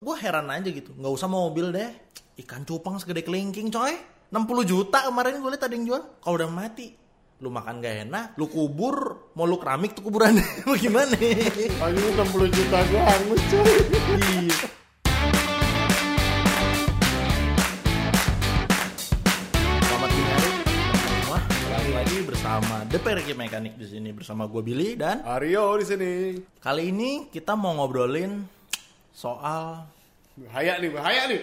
gue heran aja gitu. Nggak usah mobil deh. Ikan cupang segede kelingking coy. 60 juta kemarin gue liat ada yang jual. Kalau udah mati lu makan gak enak lu kubur mau lu keramik tuh kuburannya. Gimana? Anjing 60 juta gue hangus cuy. iya. Selamat dini hari semua. Kembali lagi bersama The Perky Mechanic di sini bersama gue Billy dan Aryo di sini. kali ini kita mau ngobrolin soal Bahaya nih, bahaya nih.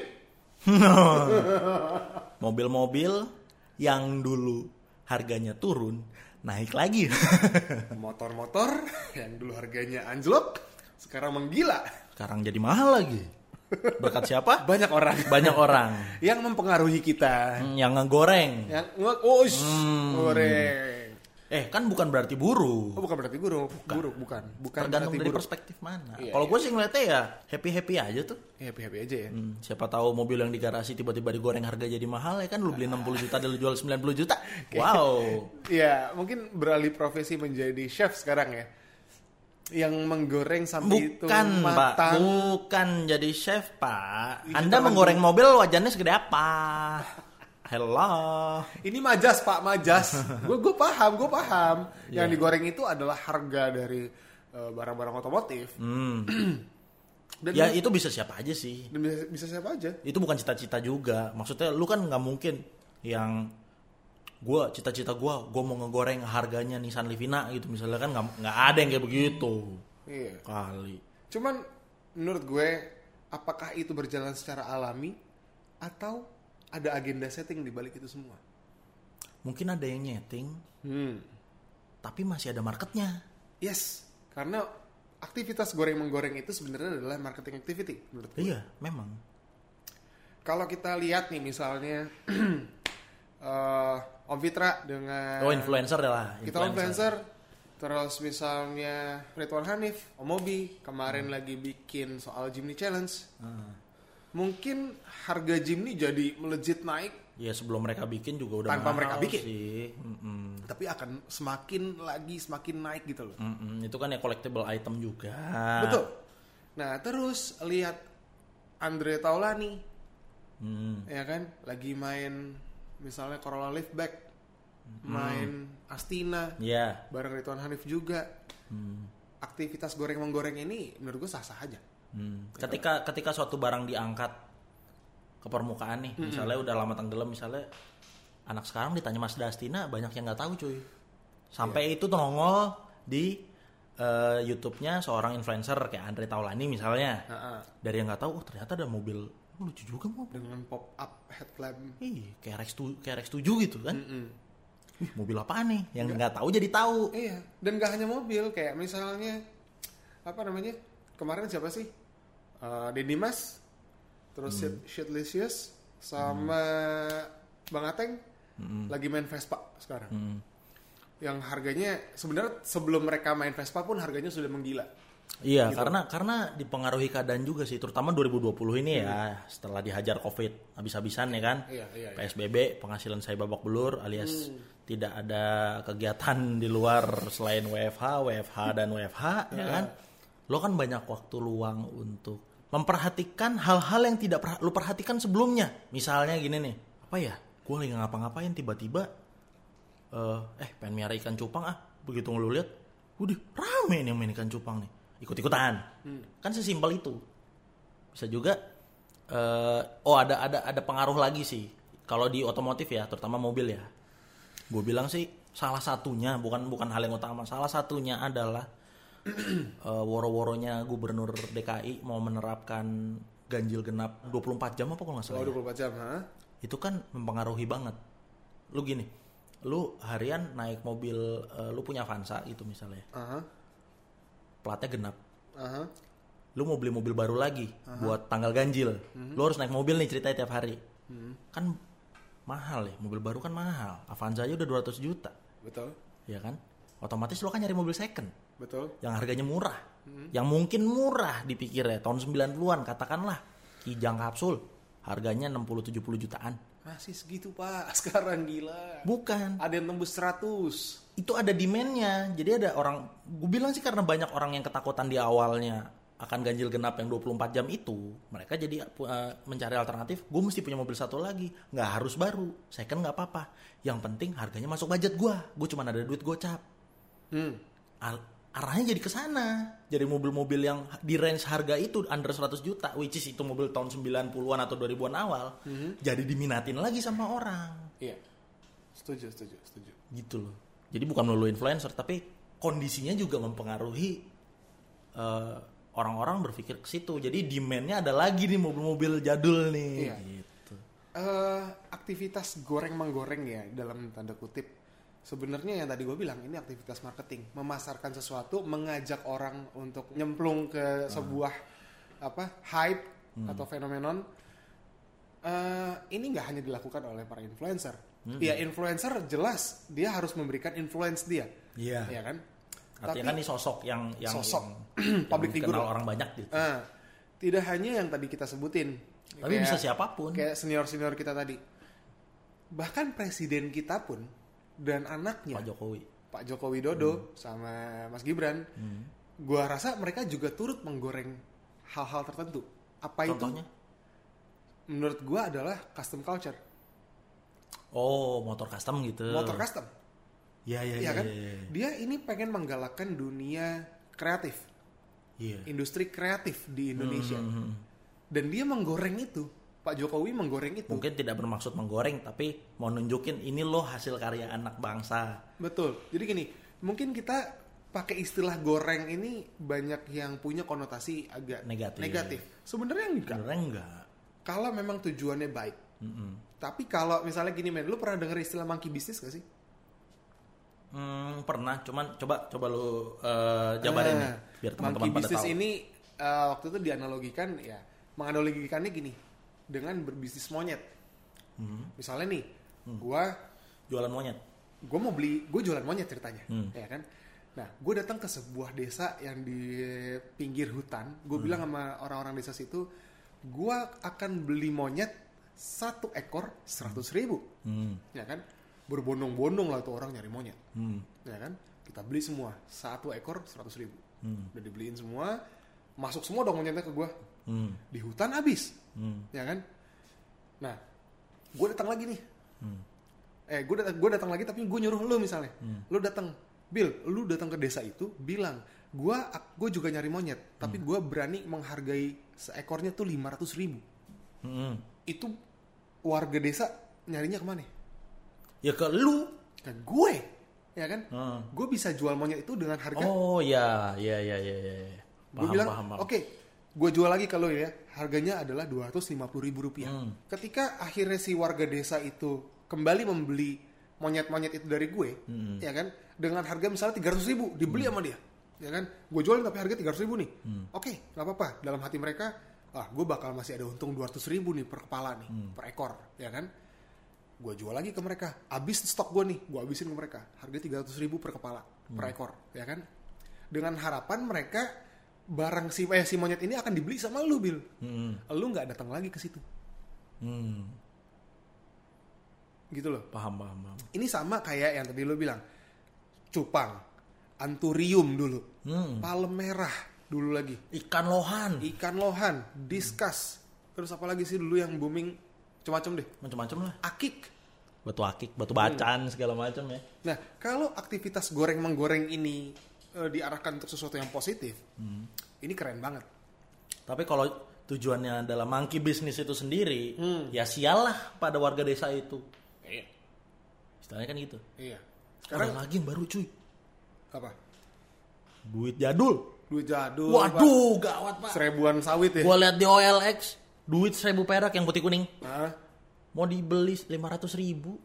mobil-mobil yang dulu harganya turun naik lagi. Motor-motor yang dulu harganya anjlok, sekarang menggila. Sekarang jadi mahal lagi. Berkat siapa? Banyak orang Banyak orang yang mempengaruhi kita. Hmm, yang ngegoreng. Yang nge- oh, Hmm. goreng. Eh kan bukan berarti buruk. Oh, bukan berarti buruk, buruk bukan. Bukan Tergantung dari buruk. perspektif mana. Iya, Kalau iya. gue sih ngeliatnya ya happy happy aja tuh. Ya, happy-happy aja ya. Hmm, siapa tahu mobil yang di garasi tiba-tiba digoreng harga jadi mahal ya kan lu beli 60 juta dan lu jual 90 juta. Wow. Ya, mungkin beralih profesi menjadi chef sekarang ya. Yang menggoreng sampai itu Bukan, Pak. matang. Bukan jadi chef, Pak. Anda menggoreng mobil wajannya segede apa? Hello. Ini majas pak, majas. Gue gue paham, gue paham. Iya. Yang digoreng itu adalah harga dari eh, barang-barang otomotif. Hmm. Dan, Ya itu bisa siapa aja sih. dan bisa, bisa siapa aja. Itu bukan cita-cita juga. Maksudnya lu kan nggak mungkin yang gua cita-cita gua gua mau ngegoreng harganya Nissan Livina gitu misalnya kan nggak nggak ada yang kayak begitu Iya. kali. Cuman menurut gue, apakah itu berjalan secara alami atau ada agenda setting di balik itu semua? Mungkin ada yang nyeting Hmm. tapi masih ada marketnya. Yes, karena aktivitas goreng menggoreng itu sebenarnya adalah marketing activity menurut gue. Iya, memang. Kalau kita lihat nih misalnya eh, Om Fitra dengan Oh, influencer lah. kita influencer terus misalnya Ridwan Hanif Om Mobi kemarin lagi bikin soal Jimny Challenge Ah. Mungkin harga Jimny jadi melejit naik Ya sebelum mereka bikin juga udah Tanpa mahal mereka bikin. sih. Mm-mm. tapi akan semakin lagi semakin naik gitu loh Mm-mm. Itu kan ya collectible item juga. betul nah terus lihat Andre Taulani Hmm. ya kan lagi main misalnya Corolla Liftback main Astina Ya. bareng Ridwan Hanif juga Hmm. aktivitas goreng menggoreng ini menurut gue sah-sah aja Hmm. Ketika ketika suatu barang diangkat ke permukaan nih, misalnya udah lama tenggelam, misalnya anak sekarang ditanya Mas Dastina banyak yang nggak tahu cuy. Sampai itu nongol di eh, YouTube-nya seorang influencer kayak Andre Taulani misalnya. Ha-ha. Dari yang nggak tahu, oh ternyata ada mobil oh, lucu juga mobil. dengan pop up headlamp Ih, kayak Rex 7, kayak Rex 7 gitu kan. Mm-mm. Ih, mobil apaan nih? Yang nggak tahu jadi tahu. iya dan gak hanya mobil kayak misalnya apa namanya kemarin siapa sih uh, Denny Mas terus Shit Shitlicious sama Bang Ateng lagi main Vespa sekarang. Hmm. yang harganya sebenarnya sebelum mereka main Vespa pun harganya sudah menggila. Iya, karena karena dipengaruhi keadaan juga sih, terutama 2020 ini ya, setelah dihajar Covid habis-habisan ya kan. Iya, iya, iya. PSBB, penghasilan saya babak belur alias tidak ada kegiatan di luar selain WFH, WFH dan WFH ya kan. Lo kan banyak waktu luang untuk memperhatikan hal-hal yang tidak per- lo perhatikan sebelumnya. Misalnya gini nih, apa ya? Gue lagi ngapa-ngapain tiba-tiba eh eh pengen miara ikan cupang ah. Begitu lu lihat udah rame nih yang main ikan cupang nih. Ikut-ikutan. Kan sesimpel itu. Bisa juga eh oh ada ada ada pengaruh lagi sih. Kalau di otomotif ya terutama mobil ya. Gue bilang sih salah satunya bukan bukan hal yang utama. Salah satunya adalah eh, woro-woronya gubernur DKI mau menerapkan ganjil genap 24 jam apa kalau nggak salah ya? 24 jam ha? itu kan mempengaruhi banget. Lu gini, lu harian naik mobil, eh, lu punya Avanza gitu misalnya, Aha, platnya genap. aha. Lu mau beli mobil baru lagi buat tanggal ganjil, lu harus naik mobil nih ceritanya tiap hari. Kan mahal ya, mobil baru kan mahal. Avanza aja udah 200 juta, betul ya kan? Otomatis lu kan nyari mobil second betul yang harganya murah. Yang mungkin murah dipikirnya tahun 90-an katakanlah Kijang kapsul harganya 60 70 jutaan. masih segitu pak sekarang gila Bukan. ada yang tembus 100 itu ada demandnya jadi ada orang gue bilang sih karena banyak orang yang ketakutan di awalnya akan ganjil genap yang 24 jam itu, mereka jadi uh, mencari alternatif. Gue mesti punya mobil satu lagi, nggak harus baru, saya kan nggak apa-apa. Yang penting harganya masuk budget gue, gue cuma ada duit gocap. Hmm. Al- arahnya jadi ke sana. Jadi mobil-mobil yang di range harga itu under 100 juta, which is itu mobil tahun 90-an atau 2000-an awal, jadi diminatin lagi sama orang. Iya. Setuju, setuju, setuju. Gitu loh. Jadi bukan melulu influencer, tapi kondisinya juga mempengaruhi eh, orang-orang berpikir ke situ. Jadi demand-nya ada lagi nih mobil-mobil jadul nih. Iya. Gitu. Eh, aktivitas goreng menggoreng ya dalam tanda kutip sebenarnya yang tadi gue bilang ini aktivitas marketing memasarkan sesuatu mengajak orang untuk nyemplung ke sebuah apa hype atau fenomenon Eh, ini nggak hanya dilakukan oleh para influencer ya influencer jelas dia harus memberikan influence dia Iya. ya kan Artinya kan ini sosok yang yang Sosok. yang, Public yang figure dikenal lah. orang banyak gitu. Ah, tidak hanya yang tadi kita sebutin Tapi Kayak- bisa siapa pun. kayak senior senior kita tadi bahkan presiden kita pun dan anaknya Pak Jokowi. Pak Joko Widodo sama Mas Gibran, gua rasa mereka juga turut menggoreng hal-hal tertentu. Apa Contohnya? itu? Menurut gua adalah custom culture, Oh, motor custom gitu. motor custom, Iya, iya, ya iya. kan? iya, iya. Dia ini pengen menggalakkan dunia kreatif, Iya. industri kreatif di Indonesia, Hmm, hmm, hmm. dan dia menggoreng itu. Pak Jokowi menggoreng itu, Mungkin tidak bermaksud menggoreng, tapi mau nunjukin ini loh hasil karya anak bangsa. betul. Jadi gini, mungkin kita pakai istilah goreng ini banyak yang punya konotasi agak Negatif. Sebenarnya enggak. Sebenarnya enggak. Kalau memang tujuannya baik. Mm-mm. Tapi kalau misalnya gini men, lu pernah denger istilah monkey business gak sih? Hmm, pernah, cuman coba coba lu eh, jabarin Ah, nih, biar monkey teman-teman pada business tahu. ini eh, waktu itu dianalogikan ya, menganalogikannya gini, dengan berbisnis monyet. Hmm. Misalnya nih, gua Jualan monyet. gue mau beli, gue jualan monyet ceritanya, Hmm. ya kan? Nah, gue datang ke sebuah desa yang di pinggir hutan. Gue bilang sama orang-orang desa situ, gue akan beli monyet satu ekor seratus ribu, Hmm. ya kan? Berbondong-bondong lah tuh orang nyari monyet, Hmm. ya kan? Kita beli semua satu ekor seratus ribu, Hmm. udah dibeliin semua, masuk semua dong monyetnya ke gue. Hmm. Di hutan habis, Hmm. ya kan? Nah, gue datang lagi nih. Hmm. Eh, gue datang, gue datang lagi tapi gue nyuruh lu misalnya. Hmm. Lu datang, Bill, lu datang ke desa itu bilang, gue gue juga nyari monyet, Hmm. tapi gue berani menghargai seekornya tuh 500 ribu. Hmm. Itu warga desa nyarinya ke mana? Ya ke lu. Ke gue, ya kan? Hmm. Gue bisa jual monyet itu dengan harga. Oh ya, ya, ya, ya, ya. Gue bilang, oke, gue jual lagi kalau ya, harganya adalah 250 ribu rupiah. Hmm. Ketika akhirnya si warga desa itu kembali membeli monyet-monyet itu dari gue, Hmm. ya kan, dengan harga misalnya 300 ribu, dibeli sama dia, ya kan, gue jualin tapi harga 300 ribu nih, Hmm. oke, nggak apa-apa, dalam hati mereka, ah, gue bakal masih ada untung 200 ribu nih per kepala nih, Hmm. per ekor, ya kan, gue jual lagi ke mereka, habis stok gue nih, gue habisin ke mereka, harga 300 ribu per kepala, per Hmm. ekor, ya kan, dengan harapan mereka barang si eh, si monyet ini akan dibeli sama lu Bill, Hmm. lu nggak datang lagi ke situ, Hmm. gitu loh. Paham, paham, paham. Ini sama kayak yang tadi lu bilang, cupang, anturium dulu, Hmm. palem merah dulu lagi, Ikan lohan. ikan lohan, diskus, terus apa lagi sih dulu yang booming, macam-macam deh, Macam-macam lah. akik. Batu akik, batu bacan, segala macam ya. Nah, kalau aktivitas goreng menggoreng ini eh, diarahkan untuk sesuatu yang positif, ini keren banget. Tapi kalau tujuannya adalah monkey business itu sendiri, Hmm. ya sialah pada warga desa itu. Iya. Istilahnya kan gitu. Iya. Sekarang Sekarang lagi yang baru cuy. apa? Duit jadul. Duit jadul. Waduh, gawat Pak. pak. Seribuan sawit ya. Gua lihat di OLX, duit seribu perak yang putih kuning. Hah? Mau dibeli 500 ribu.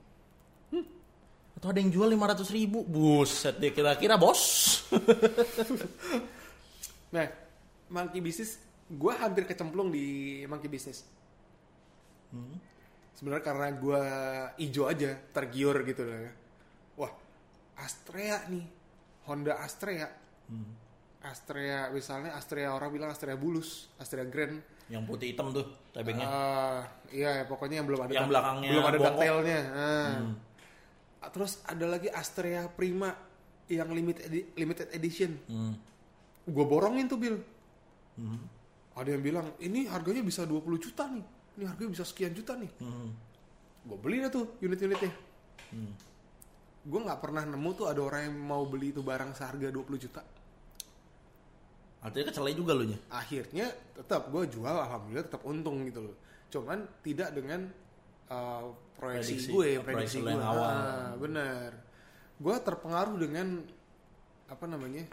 Atau ada yang jual 500 ribu. Buset deh kira-kira bos. Nah, monkey business, gue hampir kecemplung di monkey business. Sebenarnya karena gue ijo aja, tergiur gitu loh ya. Wah, Astrea nih, Honda Astrea. Astrea, misalnya Astrea orang bilang Astrea Bulus, Astrea Grand. yang putih hitam tuh tebengnya. Ah, iya, pokoknya yang belum ada Yang belakangnya belum ada bongkok. detailnya. Ah. Terus ada lagi Astrea Prima yang limited edi- limited edition. Hmm. Gue borongin tuh Bill. Hmm. Ada yang bilang ini harganya bisa 20 juta nih. Ini harganya bisa sekian juta nih. Hmm. Gue beli dah tuh unit-unitnya. Gue nggak pernah nemu tuh ada orang yang mau beli itu barang seharga 20 juta. Artinya kecelai juga lu nya. Akhirnya tetap gue jual, alhamdulillah tetap untung gitu loh. Cuman tidak dengan uh, proyeksi Prediksi, gue, proyeksi prediksi gue. yang awal. Ah, bener. Gue terpengaruh dengan apa namanya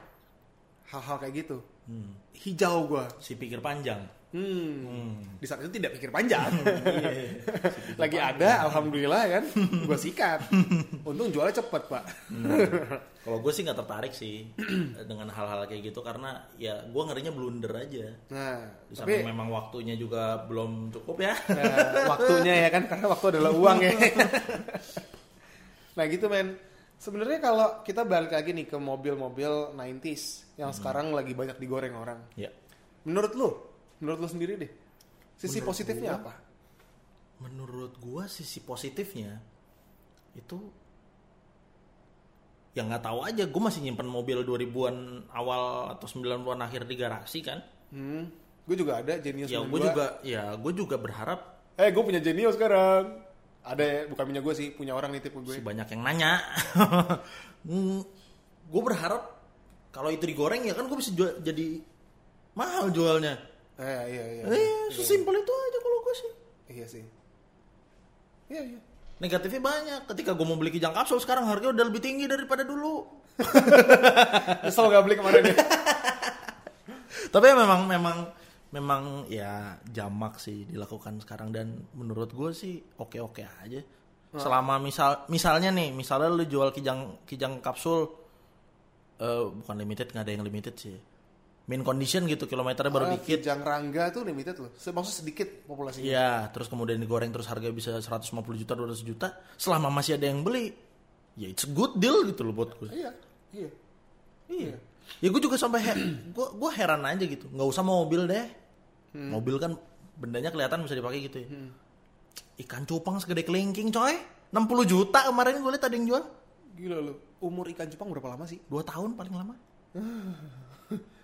hal-hal kayak gitu. Hmm. Hijau gue. Si pikir panjang. Hmm. Di saat itu tidak pikir panjang. Iya. Lagi ada, alhamdulillah kan, gue sikat. Untung jualnya cepet pak. Kalau gue sih nggak tertarik sih dengan hal-hal kayak gitu karena ya gue ngerinya blunder aja. Nah, Di tapi memang waktunya juga belum cukup ya. Nah, waktunya ya kan karena waktu adalah uang ya. nah gitu men. Sebenarnya kalau kita balik lagi nih ke mobil-mobil 90s yang sekarang lagi banyak digoreng orang. ya. Menurut lu, menurut lu sendiri deh. Sisi Menurut positifnya gua- apa? Menurut gue sisi positifnya itu ya nggak tahu aja gue masih nyimpen mobil 2000-an awal atau 90-an akhir di garasi kan Hmm, gue juga ada Genius ya 92. gue juga ya gue juga berharap Eh, gue punya Genius sekarang. Ada ya, bukan punya gue sih, punya orang nitip gue. si banyak yang nanya gue berharap kalau itu digoreng ya kan gue bisa jual- jadi mahal jualnya Eh, iya iya. eh sesimpel itu aja kalau gue sih Iya sih. Iya iya. negatifnya banyak ketika gue mau beli kijang kapsul sekarang harganya udah lebih tinggi daripada dulu Nyesel gak beli kemarin ya. tapi ya memang memang memang ya jamak sih dilakukan sekarang dan menurut gue sih oke oke aja selama misal misalnya nih misalnya lu jual kijang kijang kapsul eh, bukan limited nggak ada yang limited sih min condition gitu kilometernya baru Ah, dikit Kijang Rangga tuh limited loh. Maksudnya sedikit populasinya. Iya, terus kemudian digoreng terus harga bisa 150 juta, 200 juta. Selama masih ada yang beli, ya it's a good deal gitu loh buat gue. Iya, iya. Iya. Ya gue juga sampai he gue gue heran aja gitu. Nggak usah mobil deh. Hmm. Mobil kan bendanya kelihatan bisa dipakai gitu ya. Ikan cupang segede kelingking coy. 60 juta kemarin gue liat ada yang jual. Gila lu. Umur ikan cupang berapa lama sih? Dua tahun paling lama.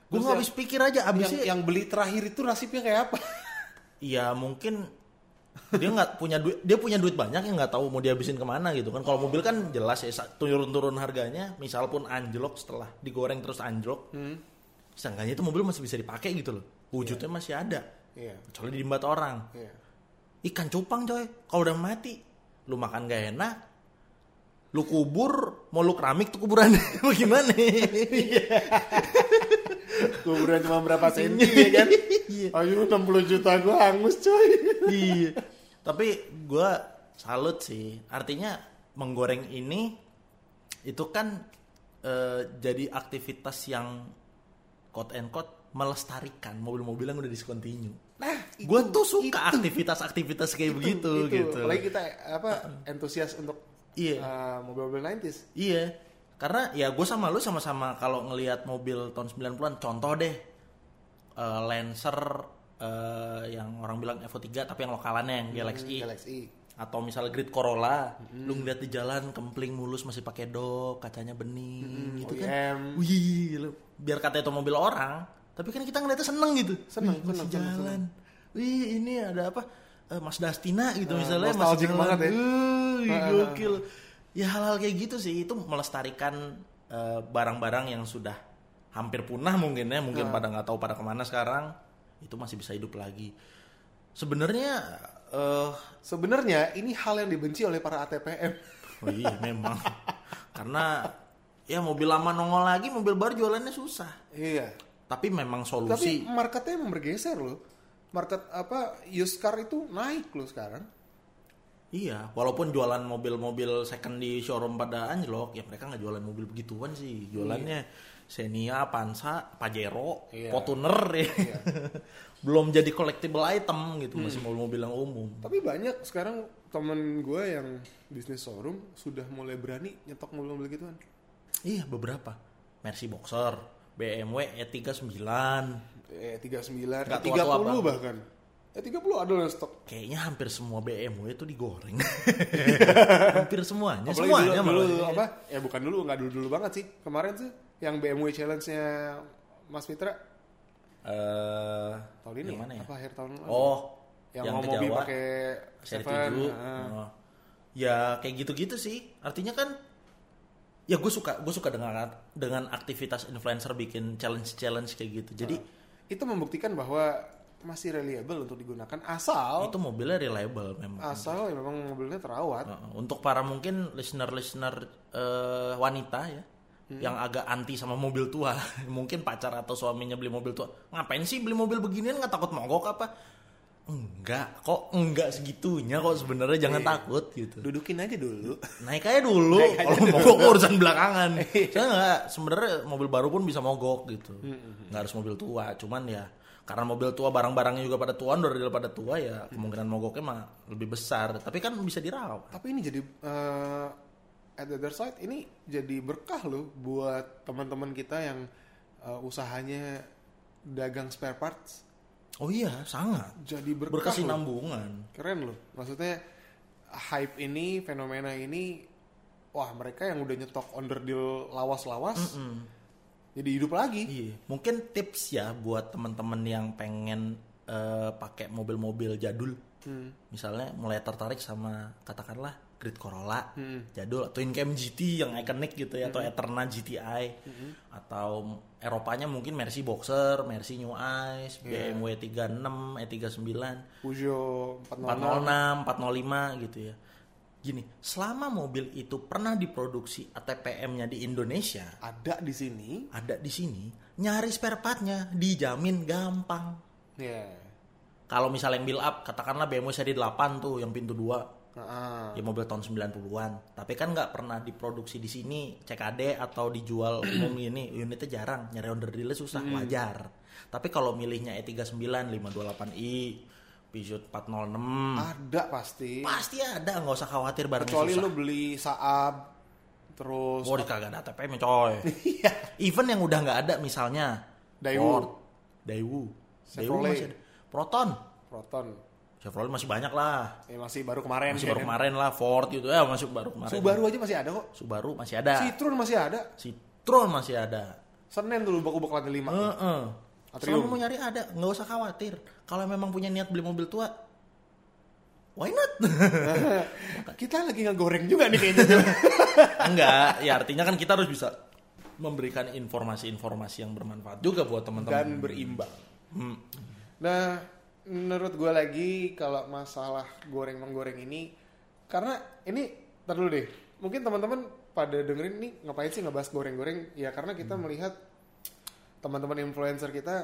Gue nggak yang- habis pikir aja Yang, abisnya. yang beli terakhir itu nasibnya kayak apa? Iya mungkin dia nggak punya duit dia punya duit banyak yang nggak tahu mau dihabisin ke mana gitu kan kalau mobil kan jelas ya turun-turun harganya misal pun anjlok setelah digoreng terus anjlok Hmm. seenggaknya itu mobil masih bisa dipakai gitu loh wujudnya masih ada Iya. kecuali diimbat orang Iya. ikan cupang coy kalau udah mati lu makan gak enak lu kubur mau lu keramik tuh kuburannya bagaimana Kuburan cuma berapa senti ya kan? Iya. Ayo 60 juta gua hangus coy. iya. Tapi gue salut sih. Artinya menggoreng ini itu kan eh, jadi aktivitas yang quote and quote melestarikan mobil-mobil yang udah discontinue. Nah, Gue tuh suka aktivitas-aktivitas kayak Itu, begitu itu. gitu. Apalagi kita apa antusias untuk Iya. uh, mobil-mobil 90s. Iya. Karena ya gue sama lu sama-sama kalau ngelihat mobil tahun 90-an contoh deh eh, Lancer eh, yang orang bilang Evo 3 tapi yang lokalannya yang Galaxy. Galaxy. atau misalnya Grid Corolla lu ngeliat di jalan kempling mulus masih pakai dok kacanya bening gitu kan. OEM. wih lu biar kata itu mobil orang tapi kan kita ngeliatnya seneng gitu. Seneng, Wih, seneng, seneng, jalan. wih ini ada apa? Eh, Mas Dastina gitu Ah, misalnya nostalgic jalan. banget ya. Wih, ah, gokil ya hal-hal kayak gitu sih itu melestarikan eh, barang-barang yang sudah hampir punah mungkin ya mungkin pada nggak tahu pada ke mana sekarang itu masih bisa hidup lagi sebenarnya eh Sebenarnya ini hal yang dibenci oleh para ATPM. Oh iya memang. Karena ya mobil lama nongol lagi, mobil baru jualannya susah. iya. Tapi memang Tapi solusi. marketnya emang bergeser loh. Market apa used car itu naik loh sekarang. Iya, walaupun jualan mobil-mobil second di showroom pada anjlok, ya mereka nggak jualan mobil begituan sih. Jualannya Xenia, Pansa, Pajero, Iya. Fortuner ya. Belum jadi collectible item gitu, masih mobil-mobil yang umum. Tapi banyak sekarang temen gue yang bisnis showroom sudah mulai berani nyetok mobil-mobil gituan. Iya, beberapa. Mercy Boxer, BMW E39, Eh 39, Nggak eh, 30 tua-tua banget. bahkan. Eh 30 ada loh stok. Kayaknya hampir semua BMW itu digoreng. hampir semuanya, Apalagi semuanya dulu, dulu malah. apa? Ya bukan dulu, nggak dulu-dulu banget sih. Kemarin sih yang BMW challenge-nya Mas Mitra eh tahun ini mana ya? apa akhir tahun lalu? Oh, yang, yang mau mobil pakai Seven, 7. nah. Oh. Ya kayak gitu-gitu sih. Artinya kan ya gue suka gue suka dengan dengan aktivitas influencer bikin challenge-challenge kayak gitu. Jadi itu membuktikan bahwa masih reliable untuk digunakan asal itu mobilnya reliable memang. asal ya memang mobilnya terawat. Untuk para mungkin listener-listener eh, wanita ya Hmm. yang agak anti sama mobil tua, mungkin pacar atau suaminya beli mobil tua, ngapain sih beli mobil beginian nggak takut mogok apa? Enggak, kok enggak segitunya kok sebenarnya jangan Iya. takut gitu. dudukin aja dulu Naik aja dulu, Naik aja kalau dulu. mogok urusan belakangan. Saya enggak, sebenarnya mobil baru pun bisa mogok gitu, Hmm, nggak harus mobil tua, cuman ya karena mobil tua barang-barangnya juga pada tua, ondel pada tua ya kemungkinan mogoknya mah lebih besar. Tapi kan bisa dirawat. tapi ini jadi eh, at the other side ini jadi berkah loh buat teman-teman kita yang eh, usahanya dagang spare parts Oh iya, sangat. jadi berkah loh. Berkesinambungan. keren loh maksudnya hype ini fenomena ini wah mereka yang udah nyetok onderdil lawas-lawas jadi hidup lagi. Iya, mungkin tips ya buat teman-teman yang pengen eh, pakai mobil-mobil jadul. Misalnya mulai tertarik sama katakanlah Grid Corolla jadul atau Incam GT yang iconic gitu ya atau Eterna GTI atau Eropanya mungkin Mercy Boxer, Mercy New Ice, BMW 36, E39 Peugeot 406 406, 405 gitu ya. Gini, selama mobil itu pernah diproduksi ATPM-nya di Indonesia, ada di sini ada di sini, nyari spare part-nya dijamin gampang. ya Kalau misalnya yang build up, katakanlah BMW seri 8 tuh yang pintu 2, Nah, ya mobil tahun 90-an. Tapi kan nggak pernah diproduksi di sini, CKD atau dijual umum ini, unitnya jarang, nyari order dealer susah, wajar. Tapi kalau milihnya E E39, 528i, Peugeot 406, ada pasti pasti ada, nggak usah khawatir barangnya kecuali susah. lu beli Saab terus Oh, di kagak ada ATPM coy. Even yang udah nggak ada misalnya Daewoo. Ford, Daewoo, Daewoo masih ada. Proton, Proton Chevrolet masih banyak lah. ya masih baru kemarin Masih ya baru kan? kemarin lah Ford gitu ya masih baru kemarin. Subaru aja masih ada kok Subaru masih ada. Citroen masih ada Citroen masih ada. Senen tuh lubak-lubak lantai lima Heeh. Atrium. Selama mau nyari ada, nggak usah khawatir. Kalau memang punya niat beli mobil tua, why not? kita lagi ngegoreng juga nih kayaknya Enggak, ya artinya kan kita harus bisa memberikan informasi-informasi yang bermanfaat juga buat teman-teman. dan berimbang Hmm. Nah, menurut gue lagi kalau masalah goreng menggoreng ini, karena ini dulu deh, mungkin teman-teman pada dengerin nih ngapain sih ngebahas goreng-goreng? Ya karena kita melihat teman-teman influencer kita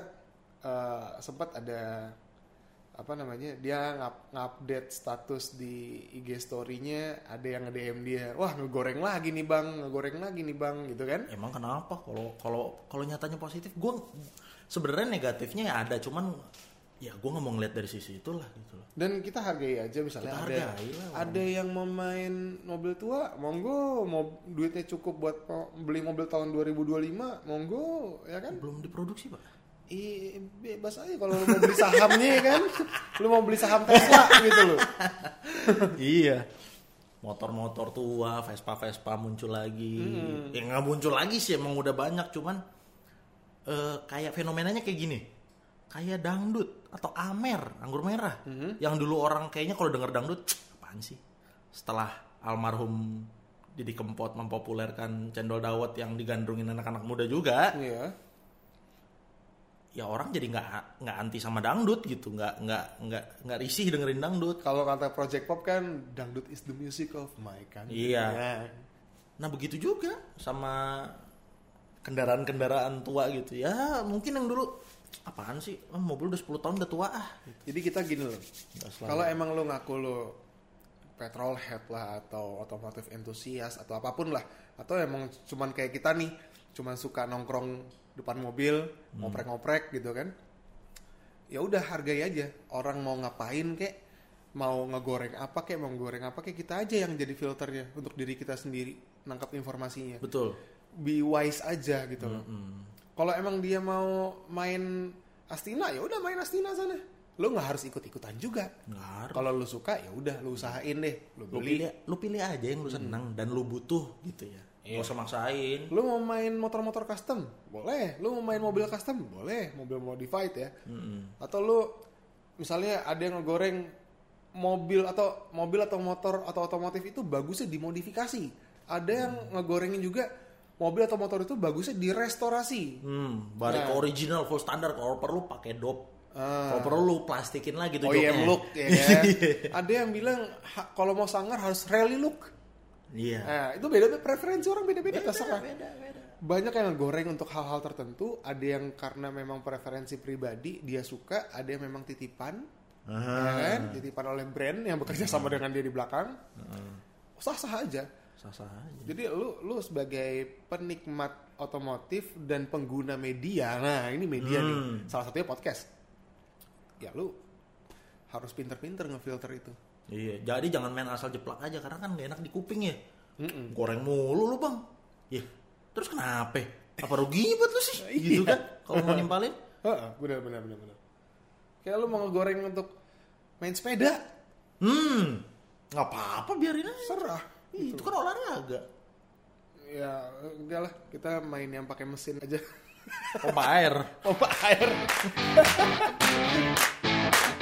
eh, sempat ada apa namanya dia ngap ngupdate status di IG story-nya ada yang nge-DM dia wah ngegoreng lagi nih bang ngegoreng lagi nih bang gitu kan Emang kenapa? Kalau kalau kalau nyatanya positif, gue sebenarnya negatifnya ya ada, cuman ya gue nggak mau ngeliat dari sisi itulah gitu loh. dan kita hargai aja misalnya Kita ada hargai lah, ada yang mau main mobil tua monggo mau duitnya cukup buat beli mobil tahun 2025 monggo ya kan Belum diproduksi pak. Ih, bebas aja kalau lu mau beli sahamnya ya kan lu mau beli saham Tesla gitu loh iya. Motor-motor tua, Vespa-Vespa muncul lagi. Ya nggak muncul lagi sih, emang udah banyak. Cuman eh, kayak fenomenanya kayak gini. Kayak dangdut atau Amer, anggur merah. Yang dulu orang kayaknya kalau denger dangdut, apaan sih? Setelah almarhum Didi Kempot mempopulerkan cendol dawet yang digandrungin anak-anak muda juga, iya ya orang jadi nggak nggak anti sama dangdut gitu, nggak nggak nggak nggak risih dengerin dangdut. kalau kata Project Pop kan dangdut is the music of my country Iya. Ya. Nah begitu juga sama kendaraan-kendaraan tua gitu ya mungkin yang dulu apaan sih? Oh, mobil udah 10 tahun udah tua ah. Jadi kita gini loh. Kalau emang lo ngaku lo petrol head lah atau otomotif entusias atau apa pun lah atau emang cuman kayak kita nih cuman suka nongkrong depan mobil ngoprek-ngoprek gitu kan ya udah hargai aja. Orang mau ngapain kek? Mau ngegoreng apa kek? Mau ngegoreng apa kek? Kita aja yang jadi filternya untuk diri kita sendiri nangkap informasinya. Betul. Be wise aja gitu loh. Mm. Kalau emang dia mau main Astina ya udah main Astina sana. lu nggak harus ikut-ikutan juga. Kalau lu suka ya udah lu usahain deh, lu Lu beli. pilih, lu pilih aja yang lu seneng dan lu butuh gitu ya. Gak usah maksain. Lu mau main motor-motor custom, boleh. Lu mau main mobil custom, boleh. Mobil modified ya. Atau lu misalnya ada yang ngegoreng mobil atau mobil atau motor atau otomotif itu bagusnya dimodifikasi. Ada yang ngegorengin juga mobil atau motor itu bagusnya direstorasi. Hmm, balik ke Nah. original full standar kalau perlu pakai dop. Ah. Kalau perlu lu plastikin lagi tuh OEM joknya. look ya kan? Ada yang bilang kalau mau sangar harus rally look. Iya. Nah, itu beda preferensi orang beda-beda Beda, terserah. beda, beda. Banyak yang goreng untuk hal-hal tertentu, ada yang karena memang preferensi pribadi dia suka, ada yang memang titipan, ya Ah. kan? Titipan oleh brand yang bekerja sama dengan dia di belakang. Sah-sah aja. Sah-sah aja. Jadi lu lu sebagai penikmat otomotif dan pengguna media, nah ini media nih, Hmm. salah satunya podcast. Ya lu harus pinter-pinter ngefilter itu. Iya, jadi jangan main asal jeplak aja karena kan gak enak di kuping ya. Mm-mm. Goreng mulu lu bang. Iya. Terus kenapa? Apa rugi buat lu sih? Gitu kan? Kalau mau nimpalin? Heeh, benar benar benar benar. Kayak lu mau ngegoreng untuk main sepeda, Hmm, nggak apa-apa biarin aja. serah. Ih, Itu kan olahraga. Ya, enggak lah, kita main yang pakai mesin aja. Pompa air. Pompa air.